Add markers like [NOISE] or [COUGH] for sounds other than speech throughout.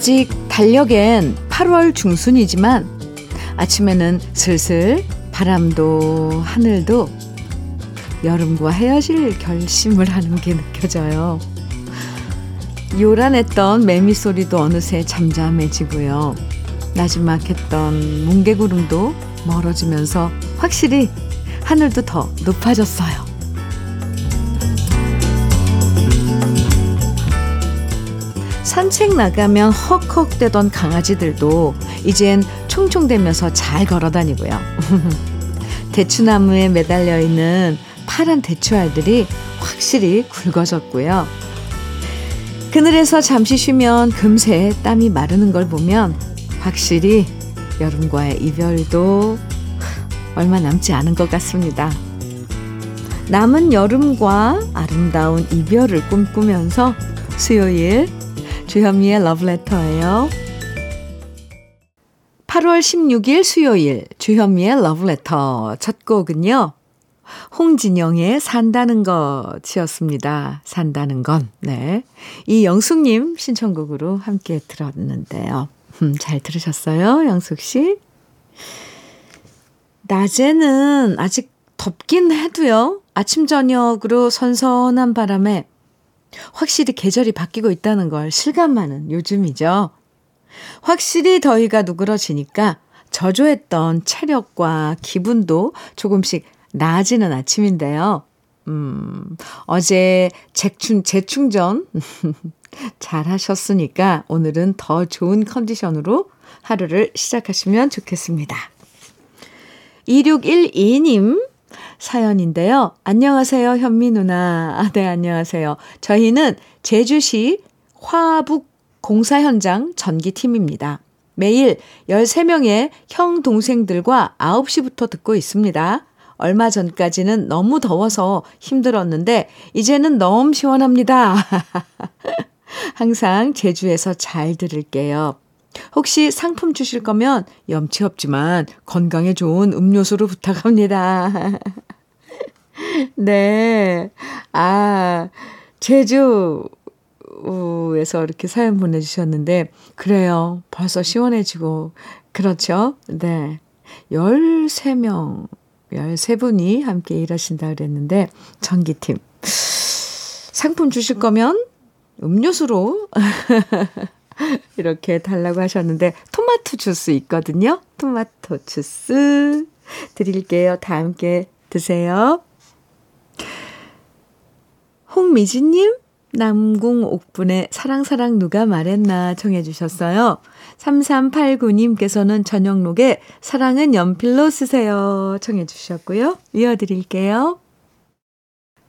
아직 달력엔 8월 중순이지만 아침에는 슬슬 바람도 하늘도 여름과 헤어질 결심을 하는 게 느껴져요. 요란했던 매미 소리도 어느새 잠잠해지고요. 나지막했던 뭉게구름도 멀어지면서 확실히 하늘도 더 높아졌어요. 산책 나가면 헉헉 대던 강아지들도 이젠 총총대면서 잘 걸어 다니고요. [LAUGHS] 대추나무에 매달려 있는 파란 대추알들이 확실히 굵어졌고요. 그늘에서 잠시 쉬면 금세 땀이 마르는 걸 보면 확실히 여름과의 이별도 얼마 남지 않은 것 같습니다. 남은 여름과 아름다운 이별을 꿈꾸면서 수요일 주현미의 러브레터예요. 8월 16일 수요일 주현미의 러브레터 첫 곡은요. 홍진영의 산다는 것이었습니다. 산다는 건. 네. 이영숙님 신청곡으로 함께 들었는데요. 음, 잘 들으셨어요? 영숙 씨? 낮에는 아직 덥긴 해도요. 아침, 저녁으로 선선한 바람에 확실히 계절이 바뀌고 있다는 걸 실감하는 요즘이죠. 확실히 더위가 누그러지니까 저조했던 체력과 기분도 조금씩 나아지는 아침인데요. 음, 어제 재충, 재충전 [LAUGHS] 잘 하셨으니까 오늘은 더 좋은 컨디션으로 하루를 시작하시면 좋겠습니다. 2612님 사연인데요. 안녕하세요, 현미 누나. 아, 네, 안녕하세요. 저희는 제주시 화북 공사 현장 전기팀입니다. 매일 13명의 형, 동생들과 9시부터 듣고 있습니다. 얼마 전까지는 너무 더워서 힘들었는데, 이제는 너무 시원합니다. [LAUGHS] 항상 제주에서 잘 들을게요. 혹시 상품 주실 거면 염치 없지만 건강에 좋은 음료수로 부탁합니다. [LAUGHS] [LAUGHS] 네. 아, 제주에서 이렇게 사연 보내주셨는데, 그래요. 벌써 시원해지고, 그렇죠? 네. 13명, 13분이 함께 일하신다 그랬는데, 전기팀. 상품 주실 거면 음료수로 [LAUGHS] 이렇게 달라고 하셨는데 토마토 주스 있거든요. 토마토 주스 드릴게요. 다 함께 드세요. 홍미진님, 남궁 옥분의 사랑사랑 누가 말했나 청해 주셨어요. 3389님께서는 저녁록에 사랑은 연필로 쓰세요 청해 주셨고요. 이어드릴게요.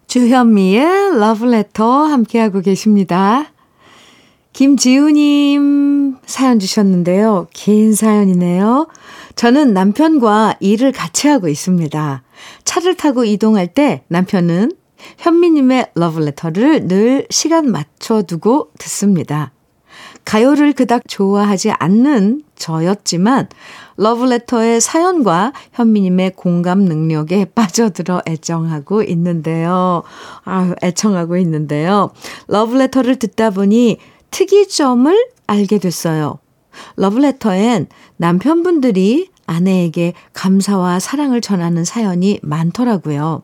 주현미의 러브레터 함께하고 계십니다. 김지우님 사연 주셨는데요. 긴 사연이네요. 저는 남편과 일을 같이 하고 있습니다. 차를 타고 이동할 때 남편은 현미님의 러브레터를 늘 시간 맞춰두고 듣습니다. 가요를 그닥 좋아하지 않는 저였지만 러브레터의 사연과 현미님의 공감 능력에 [LAUGHS] 빠져들어 애정하고 있는데요. 아, 애청하고 있는데요. 러브레터를 듣다 보니 특이점을 알게 됐어요. 러브레터엔 남편분들이 아내에게 감사와 사랑을 전하는 사연이 많더라고요.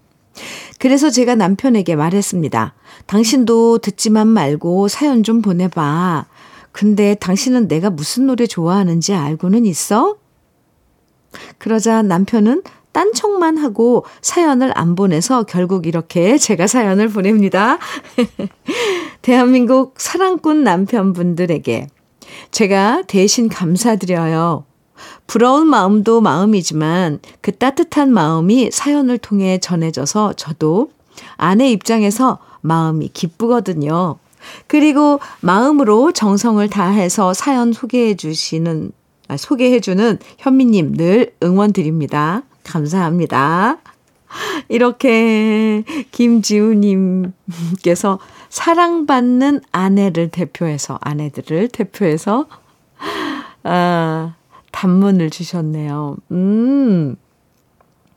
그래서 제가 남편에게 말했습니다. 당신도 듣지만 말고 사연 좀 보내봐. 근데 당신은 내가 무슨 노래 좋아하는지 알고는 있어? 그러자 남편은 딴청만 하고 사연을 안 보내서 결국 이렇게 제가 사연을 보냅니다. [LAUGHS] 대한민국 사랑꾼 남편분들에게 제가 대신 감사드려요. 부러운 마음도 마음이지만 그 따뜻한 마음이 사연을 통해 전해져서 저도 아내 입장에서 마음이 기쁘거든요. 그리고 마음으로 정성을 다해서 사연 소개해 주시는, 아, 소개해 주는 현미님 늘 응원 드립니다. 감사합니다. 이렇게 김지우님께서 사랑받는 아내를 대표해서, 아내들을 대표해서, 아, 단문을 주셨네요. 음,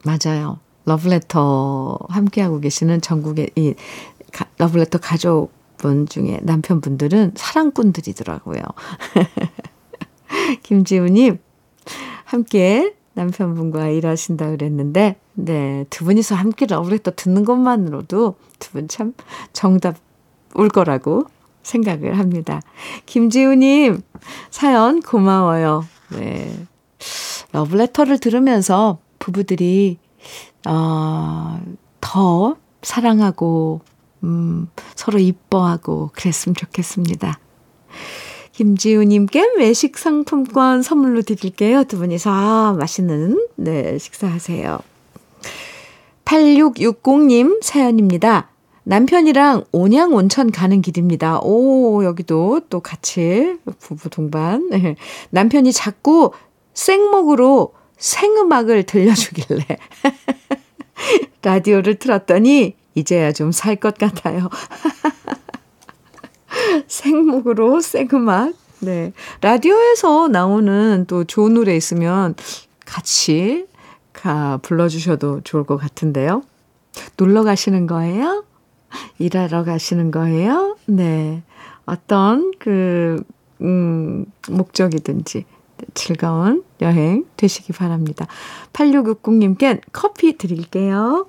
맞아요. 러브레터 함께하고 계시는 전국의 이 가, 러브레터 가족 분 중에 남편분들은 사랑꾼들이더라고요. [LAUGHS] 김지우님, 함께 남편분과 일하신다 그랬는데, 네, 두 분이서 함께 러브레터 듣는 것만으로도 두 분 참 정답 올 거라고 생각을 합니다. 김지우님, 사연 고마워요. 네. 러브레터를 들으면서 부부들이, 어, 더 사랑하고, 음, 서로 이뻐하고 그랬으면 좋겠습니다. 김지우님께 외식 상품권 선물로 드릴게요. 두 분이서 맛있는, 네, 식사하세요. 8660님 사연입니다. 남편이랑 온양 온천 가는 길입니다. 오, 여기도 또 같이 부부 동반. 네. 남편이 자꾸 생목으로 생음악을 들려주길래 [LAUGHS] 라디오를 틀었더니 이제야 좀 살 것 같아요. [LAUGHS] 생목으로 생음악. 네. 라디오에서 나오는 또 좋은 노래 있으면 같이 가 불러주셔도 좋을 것 같은데요. 놀러 가시는 거예요? 일하러 가시는 거예요? 네. 어떤 그, 음, 목적이든지 즐거운 여행 되시기 바랍니다. 8660님께 커피 드릴게요.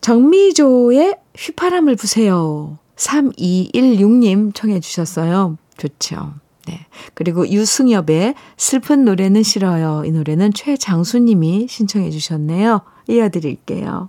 정미조의 휘파람을 부세요. 3216님 청해 주셨어요. 좋죠. 네. 그리고 유승엽의 슬픈 노래는 싫어요. 이 노래는 최장수님이 신청해 주셨네요. 이어드릴게요.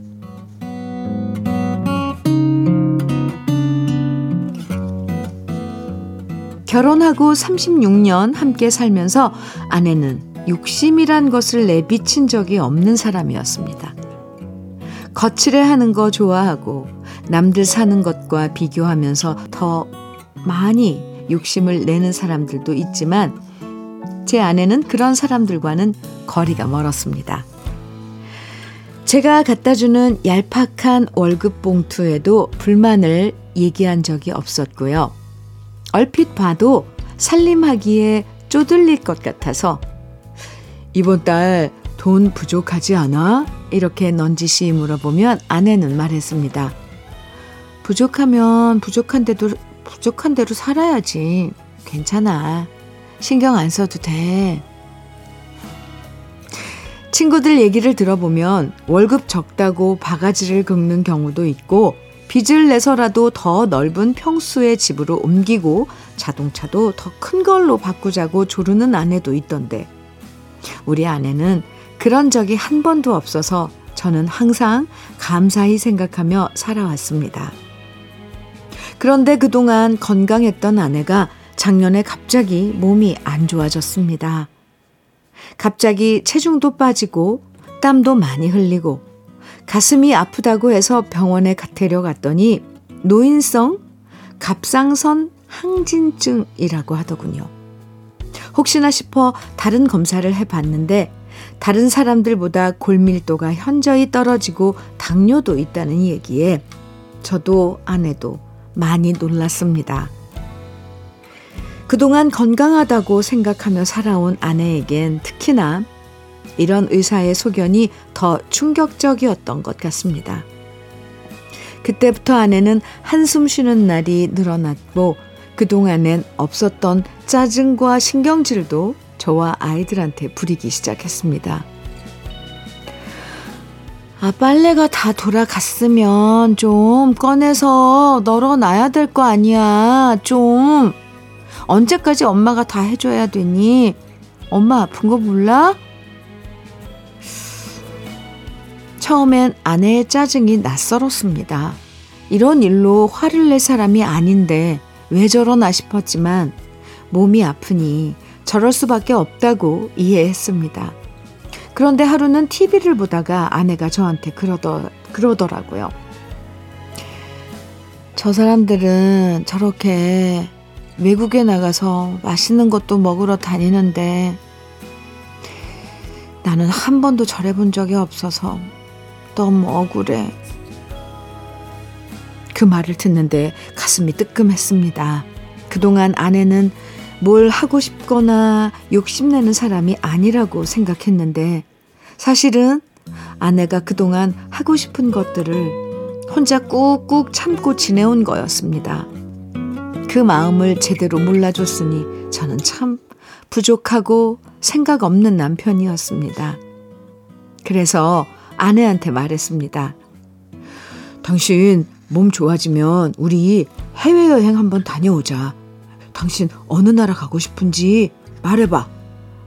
결혼하고 36년 함께 살면서 아내는 욕심이란 것을 내비친 적이 없는 사람이었습니다. 거칠해 하는 거 좋아하고 남들 사는 것과 비교하면서 더 많이 욕심을 내는 사람들도 있지만 제 아내는 그런 사람들과는 거리가 멀었습니다. 제가 갖다 주는 얄팍한 월급 봉투에도 불만을 얘기한 적이 없었고요. 얼핏 봐도 살림하기에 쪼들릴 것 같아서 이번 달 돈 부족하지 않아? 이렇게 넌지시 물어보면 아내는 말했습니다. 부족하면 부족한 대로 부족한 대로 살아야지. 괜찮아. 신경 안 써도 돼. 친구들 얘기를 들어보면 월급 적다고 바가지를 긁는 경우도 있고 빚을 내서라도 더 넓은 평수의 집으로 옮기고 자동차도 더 큰 걸로 바꾸자고 조르는 아내도 있던데 우리 아내는 그런 적이 한 번도 없어서 저는 항상 감사히 생각하며 살아왔습니다. 그런데 그동안 건강했던 아내가 작년에 갑자기 몸이 안 좋아졌습니다. 갑자기 체중도 빠지고 땀도 많이 흘리고 가슴이 아프다고 해서 병원에 데려갔더니 노인성 갑상선 항진증이라고 하더군요. 혹시나 싶어 다른 검사를 해봤는데 다른 사람들보다 골밀도가 현저히 떨어지고 당뇨도 있다는 얘기에 저도 아내도 많이 놀랐습니다. 그동안 건강하다고 생각하며 살아온 아내에겐 특히나 이런 의사의 소견이 더 충격적이었던 것 같습니다. 그때부터 아내는 한숨 쉬는 날이 늘어났고 그동안엔 없었던 짜증과 신경질도 저와 아이들한테 부리기 시작했습니다. 아, 빨래가 다 돌아갔으면 좀 꺼내서 널어놔야 될 거 아니야. 좀. 언제까지 엄마가 다 해줘야 되니? 엄마 아픈 거 몰라? 처음엔 아내의 짜증이 낯설었습니다. 이런 일로 화를 낼 사람이 아닌데 왜 저러나 싶었지만 몸이 아프니 저럴 수밖에 없다고 이해했습니다. 그런데 하루는 TV를 보다가 아내가 저한테 그러더, 그러더라고요. 저 사람들은 저렇게 외국에 나가서 맛있는 것도 먹으러 다니는데 나는 한 번도 절해본 적이 없어서 너무 억울해. 그 말을 듣는데 가슴이 뜨끔했습니다. 그동안 아내는 뭘 하고 싶거나 욕심내는 사람이 아니라고 생각했는데 사실은 아내가 그동안 하고 싶은 것들을 혼자 꾹꾹 참고 지내온 거였습니다. 그 마음을 제대로 몰라줬으니 저는 참 부족하고 생각 없는 남편이었습니다. 그래서 아내한테 말했습니다. 당신 몸 좋아지면 우리 해외여행 한번 다녀오자. 당신 어느 나라 가고 싶은지 말해봐.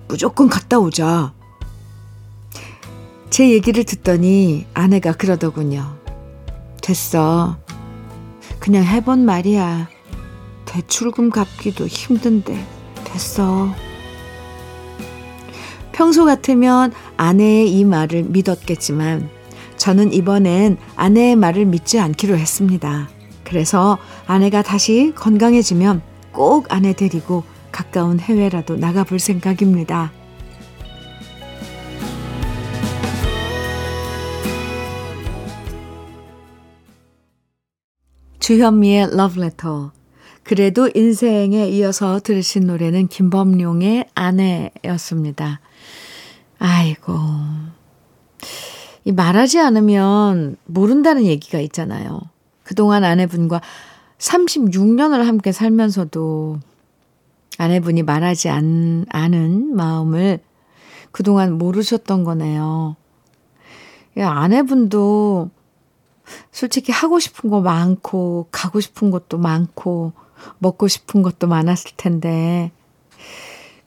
무조건 갔다 오자. 제 얘기를 듣더니 아내가 그러더군요. 됐어. 그냥 해본 말이야. 대출금 갚기도 힘든데 됐어. 평소 같으면 아내의 이 말을 믿었겠지만 저는 이번엔 아내의 말을 믿지 않기로 했습니다. 그래서 아내가 다시 건강해지면 꼭 아내 데리고 가까운 해외라도 나가볼 생각입니다. 주현미의 러브레터. 그래도 인생에 이어서 들으신 노래는 김범룡의 아내였습니다. 아이고. 이 말하지 않으면 모른다는 얘기가 있잖아요. 그동안 아내분과 36년을 함께 살면서도 아내분이 말하지 않, 않은 마음을 그동안 모르셨던 거네요. 아내분도 솔직히 하고 싶은 거 많고, 가고 싶은 것도 많고, 먹고 싶은 것도 많았을 텐데,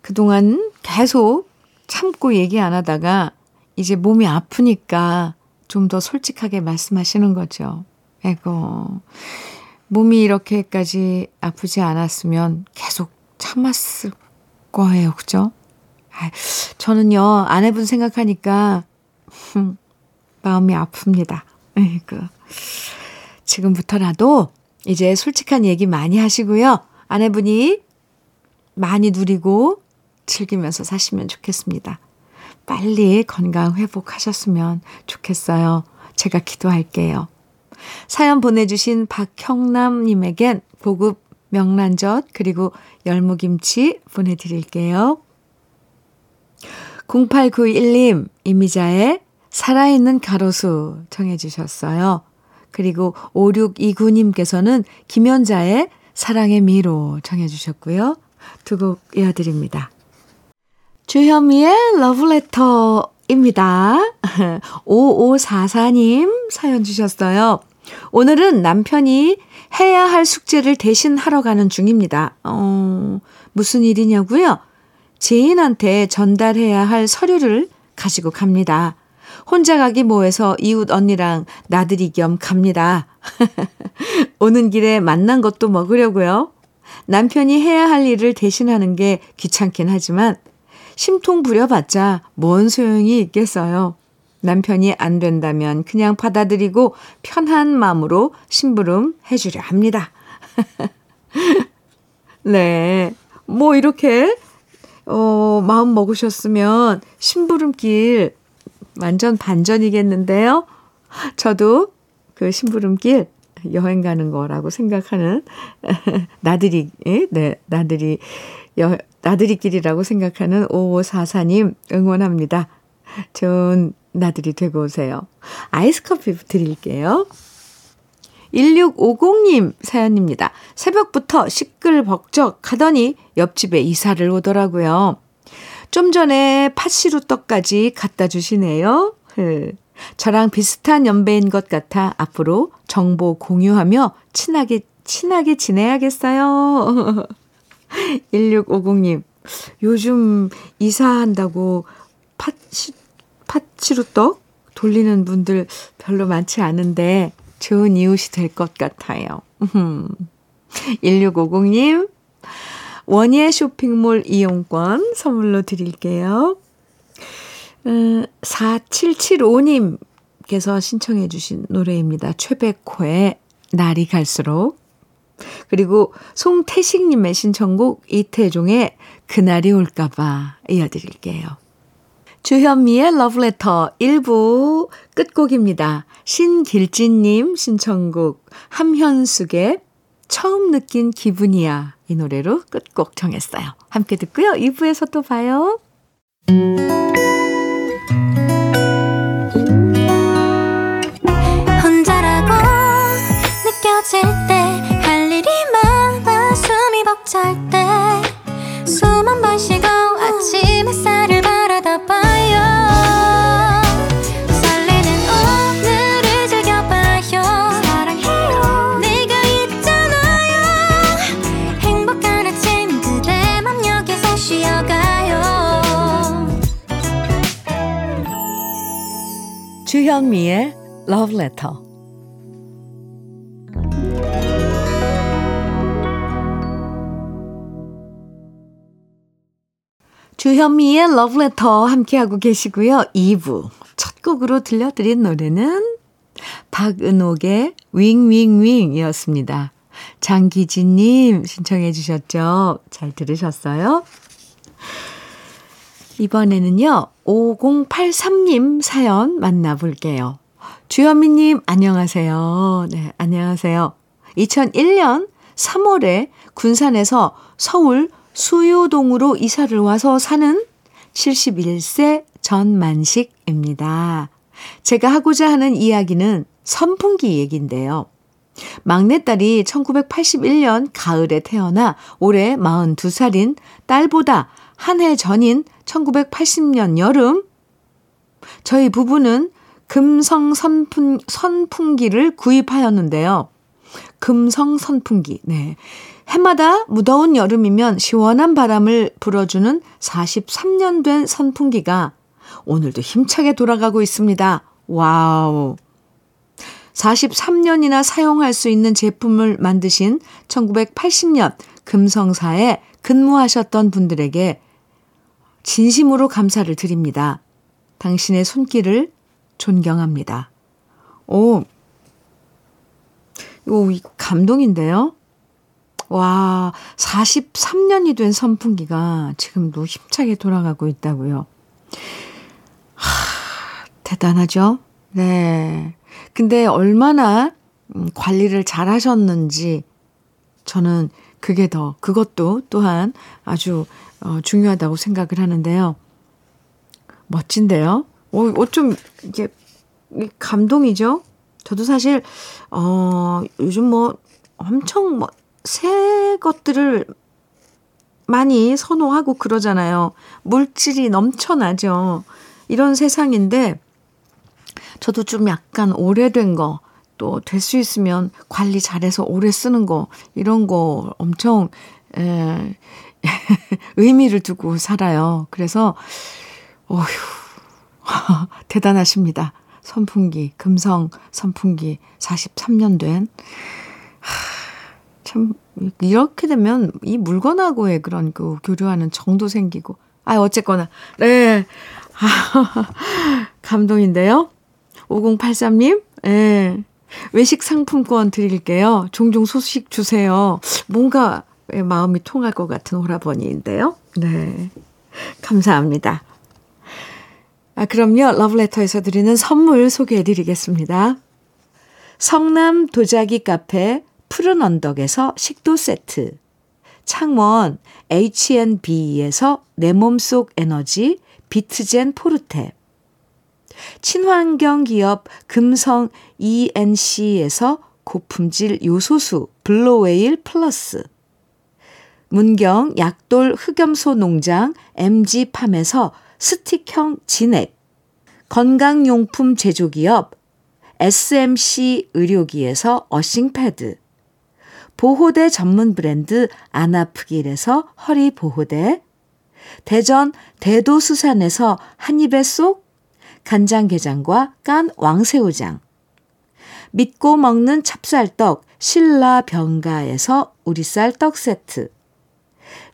그동안 계속 참고 얘기 안 하다가, 이제 몸이 아프니까 좀 더 솔직하게 말씀하시는 거죠. 에고, 몸이 이렇게까지 아프지 않았으면 계속 참았을 거예요. 그죠? 아, 저는요, 아내분 생각하니까, [LAUGHS] 마음이 아픕니다. 그 지금부터라도 이제 솔직한 얘기 많이 하시고요. 아내분이 많이 누리고 즐기면서 사시면 좋겠습니다. 빨리 건강 회복하셨으면 좋겠어요. 제가 기도할게요. 사연 보내주신 박형남님에겐 고급 명란젓 그리고 열무김치 보내드릴게요. 0891님, 이미자의 살아있는 가로수 청해 주셨어요. 그리고 5629님께서는 김연자의 사랑의 미로 청해 주셨고요. 두 곡 이어드립니다. 주현미의 러브레터입니다. 5544님 [LAUGHS] 사연 주셨어요. 오늘은 남편이 해야 할 숙제를 대신 하러 가는 중입니다. 어, 무슨 일이냐고요? 지인한테 전달해야 할 서류를 가지고 갑니다. 혼자 가기 뭐해서 이웃 언니랑 나들이 겸 갑니다. [LAUGHS] 오는 길에 만난 것도 먹으려고요. 남편이 해야 할 일을 대신하는 게 귀찮긴 하지만 심통 부려봤자 뭔 소용이 있겠어요. 남편이 안 된다면 그냥 받아들이고 편한 마음으로 심부름 해주려 합니다. [LAUGHS] 네. 뭐 이렇게, 어, 마음 먹으셨으면 심부름길 완전 반전이겠는데요. 저도 그 심부름길 여행 가는 거라고 생각하는 [LAUGHS] 나들이, 예? 네, 나들이, 여, 나들이길이라고 생각하는 5544님 응원합니다. 좋은 나들이 되고 오세요. 아이스 커피 드릴게요. 1650님 사연입니다. 새벽부터 시끌벅적 하더니 옆집에 이사를 오더라고요. 좀 전에 팥시루 떡까지 갖다 주시네요. 저랑 비슷한 연배인 것 같아 앞으로 정보 공유하며 친하게, 친하게 지내야겠어요. [LAUGHS] 1650님, 요즘 이사한다고 팥시, 팥시루떡 돌리는 분들 별로 많지 않은데 좋은 이웃이 될 것 같아요. 1650님, 원예 쇼핑몰 이용권 선물로 드릴게요. 4775님께서 어, 신청해 주신 노래입니다. 최백호의 날이 갈수록 그리고 송태식님의 신청곡 이태종의 그날이 올까봐 이어드릴게요. 주현미의 러브레터 1부 끝곡입니다. 신길진님 신청곡 함현숙의 처음 느낀 기분이야 이 노래로 끝곡 정했어요. 함께 듣고요. 2부에서 또 봐요. 혼자라고 느껴질 때 할 일이 많아 숨이 벅찰 때숨한번 쉬고 주현미의 Love Letter 주현미의 러브레터 함께하고 계시고요. 2부 첫 곡으로 들려드린 노래는 박은옥의 윙윙윙이었습니다. 장기진님 신청해 주셨죠? 잘 들으셨어요? 이번에는요, 5083님 사연 만나볼게요. 주현미님, 안녕하세요. 네, 안녕하세요. 2001년 3월에 군산에서 서울 수유동으로 이사를 와서 사는 71세 전만식입니다. 제가 하고자 하는 이야기는 선풍기 얘기인데요. 막내딸이 1981년 가을에 태어나 올해 42살인 딸보다 한 해 전인 1980년 여름 저희 부부는 금성 선풍, 선풍기를 구입하였는데요. 금성 선풍기. 네. 해마다 무더운 여름이면 시원한 바람을 불어주는 43년 된 선풍기가 오늘도 힘차게 돌아가고 있습니다. 와우. 43년이나 사용할 수 있는 제품을 만드신 1980년 금성사에 근무하셨던 분들에게 진심으로 감사를 드립니다. 당신의 손길을 존경합니다. 오, 오, 감동인데요? 와, 43년이 된 선풍기가 지금도 힘차게 돌아가고 있다고요. 하, 대단하죠? 네. 근데 얼마나 음, 관리를 잘 하셨는지 저는 그게 더, 그것도 또한 아주 어, 중요하다고 생각을 하는데요. 멋진데요? 어, 어좀 이게 감동이죠? 저도 사실, 어, 요즘 뭐 엄청 뭐 새 것들을 많이 선호하고 그러잖아요. 물질이 넘쳐나죠. 이런 세상인데, 저도 좀 약간 오래된 거, 또 될 수 있으면 관리 잘해서 오래 쓰는 거, 이런 거 엄청, 에, [LAUGHS] 의미를 두고 살아요. 그래서, 어휴, [LAUGHS] 대단하십니다. 선풍기, 금성 선풍기 43년 된. 참 이렇게 되면 이 물건하고의 그런 그 교류하는 정도 생기고 아 어쨌거나 네 아, [LAUGHS] 감동인데요. 5083님 예. 외식 상품권 드릴게요. 종종 소식 주세요. 뭔가 마음이 통할 것 같은 오라버니인데요. 네. 감사합니다. 아, 그럼요. 러브레터에서 드리는 선물 소개해 드리겠습니다. 성남 도자기 카페 푸른 언덕에서 식도 세트, 창원 H&B에서 내 몸속 에너지 비트젠 포르테, 친환경 기업 금성 ENC에서 고품질 요소수 블로웨일 플러스, 문경 약돌 흑염소 농장 MG팜에서 스틱형 진액, 건강용품 제조기업 SMC 의료기에서 어싱패드, 보호대 전문 브랜드 안아프길에서 허리 보호대, 대전 대도수산에서 한입에 쏙. 간장게장과 깐 왕새우장, 믿고 먹는 찹쌀떡 신라명과에서 우리쌀 떡 세트,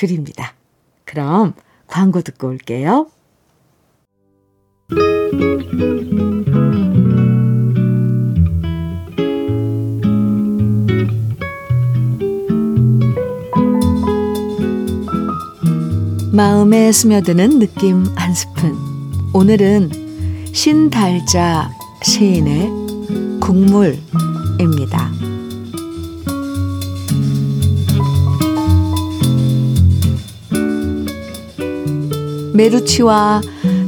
드립니다. 그럼 광고 듣고 올게요. 마음에 스며드는 느낌 한 스푼. 오늘은 신달자 시인의 국물입니다. 메루치와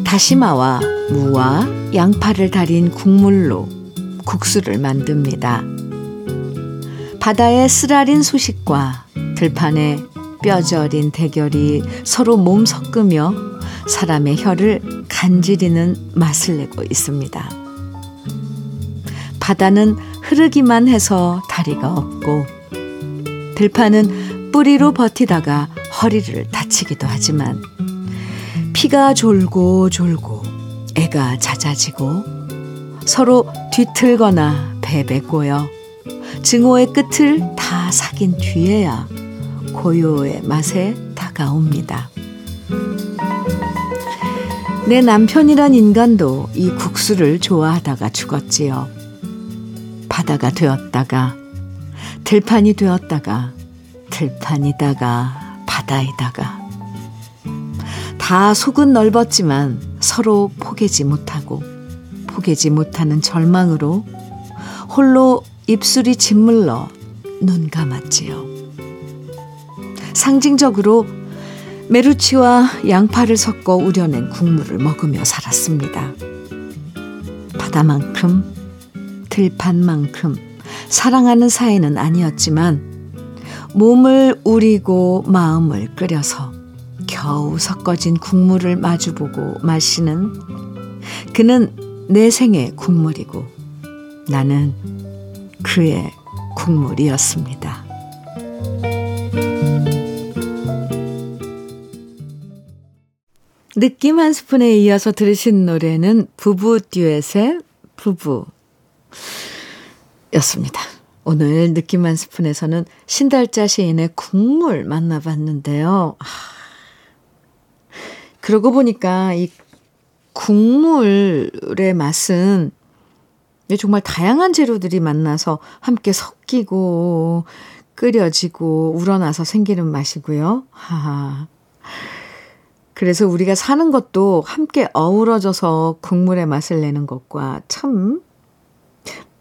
다시마와 무와 양파를 달인 국물로 국수를 만듭니다. 바다의 쓰라린 소식과 들판의 뼈저린 대결이 서로 몸 섞으며 사람의 혀를 간지리는 맛을 내고 있습니다. 바다는 흐르기만 해서 다리가 없고 들판은 뿌리로 버티다가 허리를 다치기도 하지만 피가 졸고 졸고 애가 잦아지고 서로 뒤틀거나 꼬여 증오의 끝을 다 사귄 뒤에야 고요의 맛에 다가옵니다. 내 남편이란 인간도 이 국수를 좋아하다가 죽었지요. 바다가 되었다가 들판이 되었다가 들판이다가 바다이다가 다 속은 넓었지만 서로 포개지 못하고 포개지 못하는 절망으로 홀로 입술이 짓물러 눈 감았지요. 상징적으로 메루치와 양파를 섞어 우려낸 국물을 먹으며 살았습니다. 바다만큼 들판만큼 사랑하는 사이는 아니었지만 몸을 우리고 마음을 끓여서 겨우 섞어진 국물을 마주보고 마시는 그는 내 생의 국물이고 나는 그의 국물이었습니다. 느낌 한 스푼에 이어서 들으신 노래는 부부 듀엣의 부부 였습니다. 오늘 느낌 한 스푼에서는 신달자 시인의 국물 만나봤는데요. 그러고 보니까 이 국물의 맛은 정말 다양한 재료들이 만나서 함께 섞이고 끓여지고 우러나서 생기는 맛이고요. 하하. 그래서 우리가 사는 것도 함께 어우러져서 국물의 맛을 내는 것과 참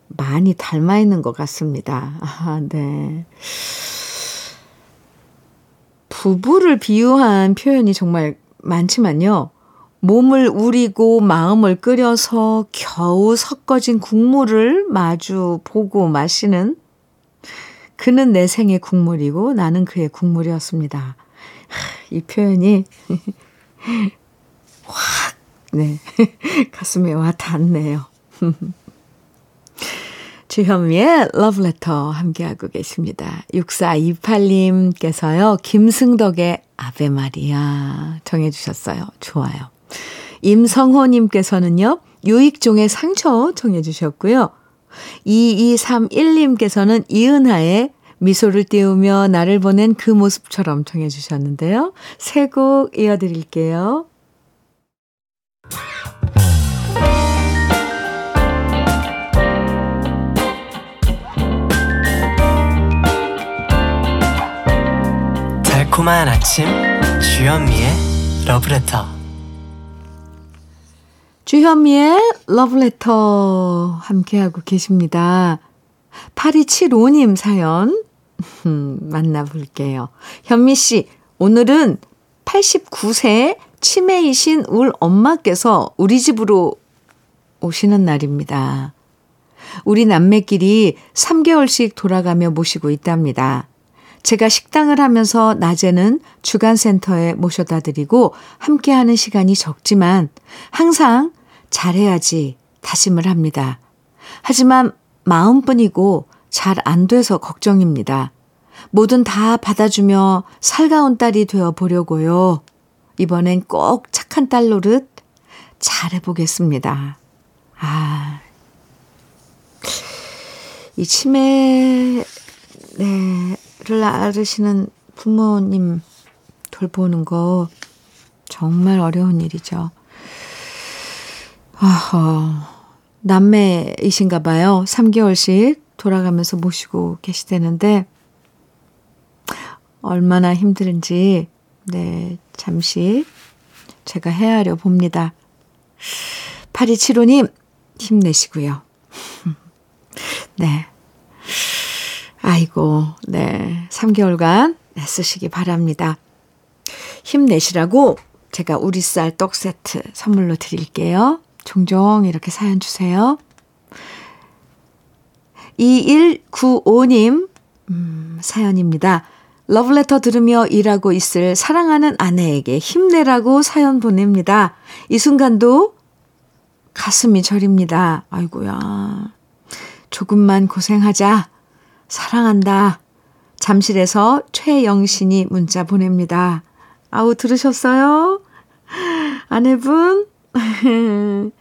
많이 닮아 있는 것 같습니다. 아, 네. 부부를 비유한 표현이 정말 많지만요. 몸을 우리고 마음을 끓여서 겨우 섞어진 국물을 마주 보고 마시는 그는 내 생의 국물이고 나는 그의 국물이었습니다. 이 표현이 [LAUGHS] 확, 네, [LAUGHS] 가슴에 와 닿네요. [LAUGHS] 주현미의 러브레터 함께하고 계십니다. 6428님께서요, 김승덕의 아베 마리아 정해 주셨어요. 좋아요. 임성호 님께서는요, 유익종의 상처 정해 주셨고요. 2231님께서는 이은하의 미소를 띄우며 나를 보낸 그 모습처럼 정해 주셨는데요. 세 곡 이어드릴게요. 달콤한 아침 주현미의 러브레터 주현미의 러브레터 함께하고 계십니다. 8275님 사연 만나볼게요. 현미 씨, 오늘은 89세 치매이신 울 엄마께서 우리 집으로 오시는 날입니다. 우리 남매끼리 3개월씩 돌아가며 모시고 있답니다. 제가 식당을 하면서 낮에는 주간센터에 모셔다 드리고 함께하는 시간이 적지만 항상 잘해야지 다짐을 합니다. 하지만 마음뿐이고 잘 안 돼서 걱정입니다. 뭐든 다 받아주며 살가운 딸이 되어 보려고요. 이번엔 꼭 착한 딸 노릇 잘해보겠습니다. 아, 이 치매, 네, 를 앓으시는 부모님 돌보는 거 정말 어려운 일이죠. 아허, 남매이신가 봐요. 3개월씩 돌아가면서 모시고 계시다는데, 얼마나 힘든지, 네, 잠시 제가 헤아려 봅니다. 8275님, 힘내시고요. [LAUGHS] 네. 아이고, 네. 3개월간 애쓰시기 바랍니다. 힘내시라고 제가 우리 쌀 떡 세트 선물로 드릴게요. 종종 이렇게 사연 주세요. 2195님, 음, 사연입니다. 러브레터 들으며 일하고 있을 사랑하는 아내에게 힘내라고 사연 보냅니다. 이 순간도 가슴이 저립니다. 아이고야. 조금만 고생하자. 사랑한다. 잠실에서 최영신이 문자 보냅니다. 아우, 들으셨어요? 아내분? [LAUGHS]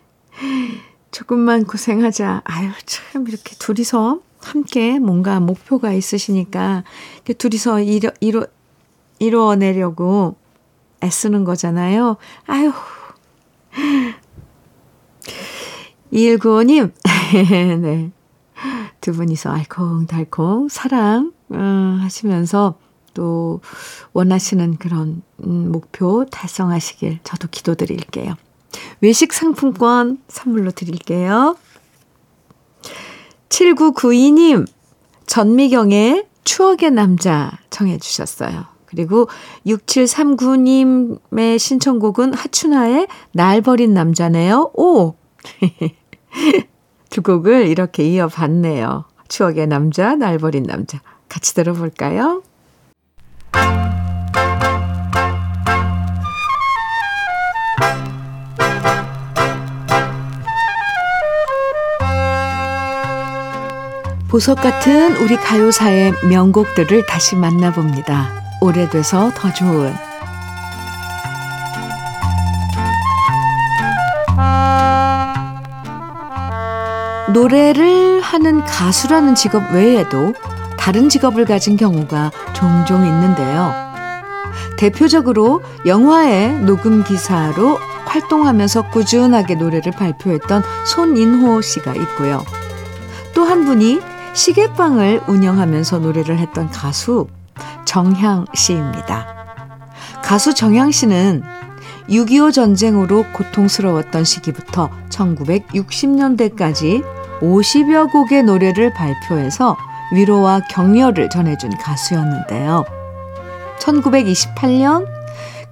조금만 고생하자. 아유, 참, 이렇게 둘이서 함께 뭔가 목표가 있으시니까, 둘이서 이뤄, 이뤄, 이뤄내려고 애쓰는 거잖아요. 아유. [LAUGHS] 2195님, [LAUGHS] 네. 두 분이서 알콩달콩 사랑 어, 하시면서 또 원하시는 그런 음, 목표 달성하시길 저도 기도드릴게요. 외식 상품권 선물로 드릴게요. 7992님, 전미경의 추억의 남자 청해 주셨어요. 그리고 6739님의 신청곡은 하춘아의 날 버린 남자네요. 오! [LAUGHS] 두 곡을 이렇게 이어봤네요. 추억의 남자, 날 버린 남자. 같이 들어볼까요? 보석 같은 우리 가요사의 명곡들을 다시 만나봅니다. 오래돼서 더 좋은 노래를 하는 가수라는 직업 외에도 다른 직업을 가진 경우가 종종 있는데요. 대표적으로 영화의 녹음 기사로 활동하면서 꾸준하게 노래를 발표했던 손인호 씨가 있고요. 또 한 분이 시계방을 운영하면서 노래를 했던 가수 정향 씨입니다. 가수 정향 씨는 6.25 전쟁으로 고통스러웠던 시기부터 1960년대까지 50여 곡의 노래를 발표해서 위로와 격려를 전해준 가수였는데요. 1928년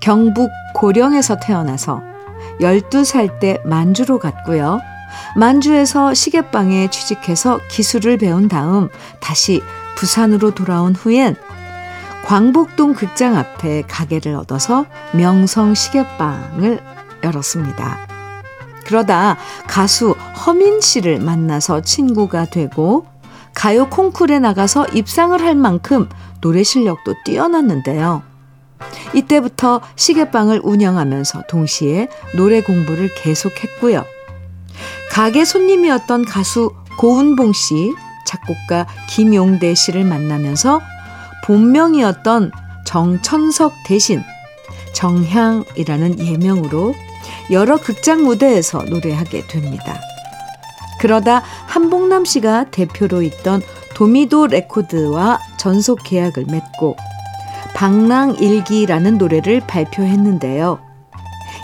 경북 고령에서 태어나서 12살 때 만주로 갔고요. 만주에서 시계방에 취직해서 기술을 배운 다음 다시 부산으로 돌아온 후엔 광복동 극장 앞에 가게를 얻어서 명성 시계방을 열었습니다. 그러다 가수 허민 씨를 만나서 친구가 되고 가요 콩쿨에 나가서 입상을 할 만큼 노래 실력도 뛰어났는데요. 이때부터 시계방을 운영하면서 동시에 노래 공부를 계속했고요. 가게 손님이었던 가수 고은봉 씨, 작곡가 김용대 씨를 만나면서 본명이었던 정천석 대신 정향이라는 예명으로 여러 극장 무대에서 노래하게 됩니다. 그러다 한복남 씨가 대표로 있던 도미도 레코드와 전속 계약을 맺고 방랑일기라는 노래를 발표했는데요.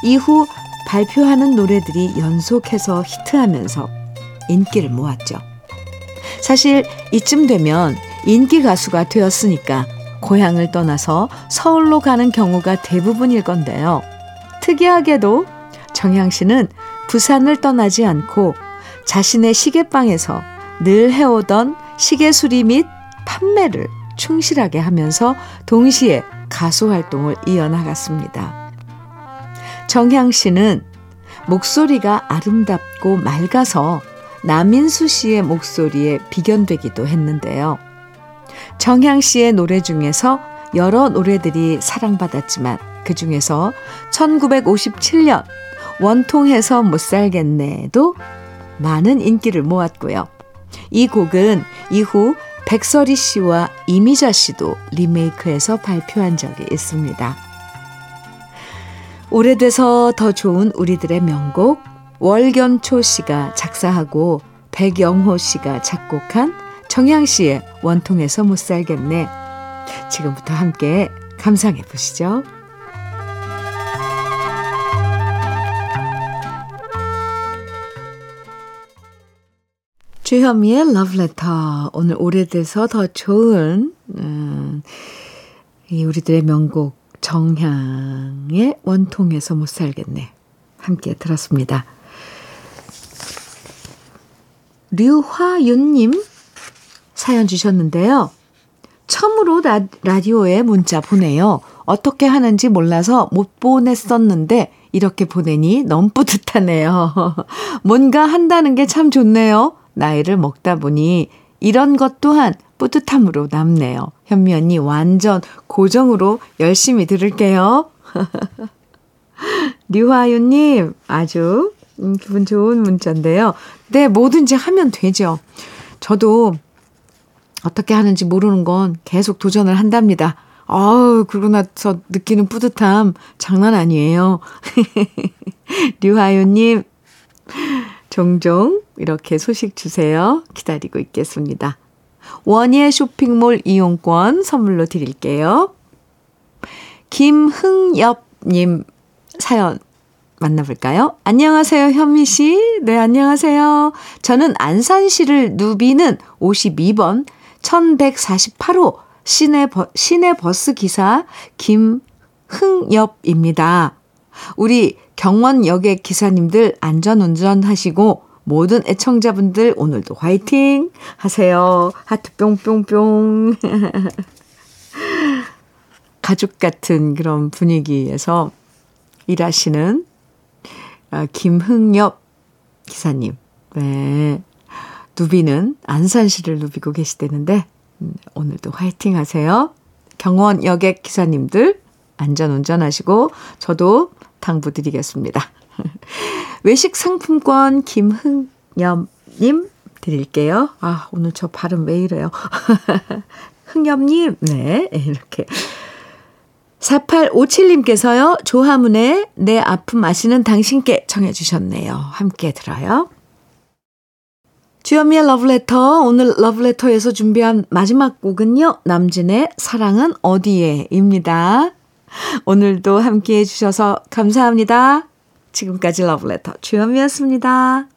이후 발표하는 노래들이 연속해서 히트하면서 인기를 모았죠. 사실 이쯤 되면 인기 가수가 되었으니까 고향을 떠나서 서울로 가는 경우가 대부분일 건데요. 특이하게도 정향 씨는 부산을 떠나지 않고 자신의 시계방에서 늘 해오던 시계 수리 및 판매를 충실하게 하면서 동시에 가수 활동을 이어나갔습니다. 정향 씨는 목소리가 아름답고 맑아서 남인수 씨의 목소리에 비견되기도 했는데요. 정향 씨의 노래 중에서 여러 노래들이 사랑받았지만 그 중에서 1957년 원통해서 못 살겠네도 많은 인기를 모았고요. 이 곡은 이후 백설이 씨와 이미자 씨도 리메이크해서 발표한 적이 있습니다. 오래돼서 더 좋은 우리들의 명곡 월견초 씨가 작사하고 백영호 씨가 작곡한 정양 씨의 원통에서 못 살겠네. 지금부터 함께 감상해 보시죠. 주현미의 러브레터. 오늘 오래돼서 더 좋은, 음, 이 우리들의 명곡 정향의 원통에서 못 살겠네. 함께 들었습니다. 류화윤님 사연 주셨는데요. 처음으로 라, 라디오에 문자 보내요. 어떻게 하는지 몰라서 못 보냈었는데 이렇게 보내니 너무 뿌듯하네요. [LAUGHS] 뭔가 한다는 게 참 좋네요. 나이를 먹다 보니 이런 것 또한 뿌듯함으로 남네요. 현미 언니 완전 고정으로 열심히 들을게요. [LAUGHS] 류화윤님 아주 음, 기분 좋은 문자인데요. 네, 뭐든지 하면 되죠. 저도 어떻게 하는지 모르는 건 계속 도전을 한답니다. 아우, 그러고 나서 느끼는 뿌듯함 장난 아니에요. [LAUGHS] 류하윤님, 종종 이렇게 소식 주세요. 기다리고 있겠습니다. 원예 쇼핑몰 이용권 선물로 드릴게요. 김흥엽님 사연 만나볼까요? 안녕하세요, 현미 씨. 네, 안녕하세요. 저는 안산시를 누비는 52번 1148호 시내, 버, 시내 버스 기사 김흥엽입니다. 우리 경원 역의 기사님들 안전 운전 하시고 모든 애청자분들 오늘도 화이팅 하세요. 하트 뿅뿅뿅. [LAUGHS] 가족 같은 그런 분위기에서 일하시는 아, 김흥엽 기사님. 네. 누비는 안산시를 누비고 계시다는데 음, 오늘도 화이팅 하세요. 경원 여객 기사님들 안전 운전하시고 저도 당부드리겠습니다. [LAUGHS] 외식 상품권 김흥엽님 드릴게요. 아, 오늘 저 발음 왜 이래요? [LAUGHS] 흥엽님, 네, 이렇게. 4857님께서요, 조하문의 내 아픔 아시는 당신께 청해주셨네요. 함께 들어요. 주현미의 러브레터, 오늘 러브레터에서 준비한 마지막 곡은요, 남진의 사랑은 어디에? 입니다. [LAUGHS] 오늘도 함께 해주셔서 감사합니다. 지금까지 러브레터 주현미였습니다.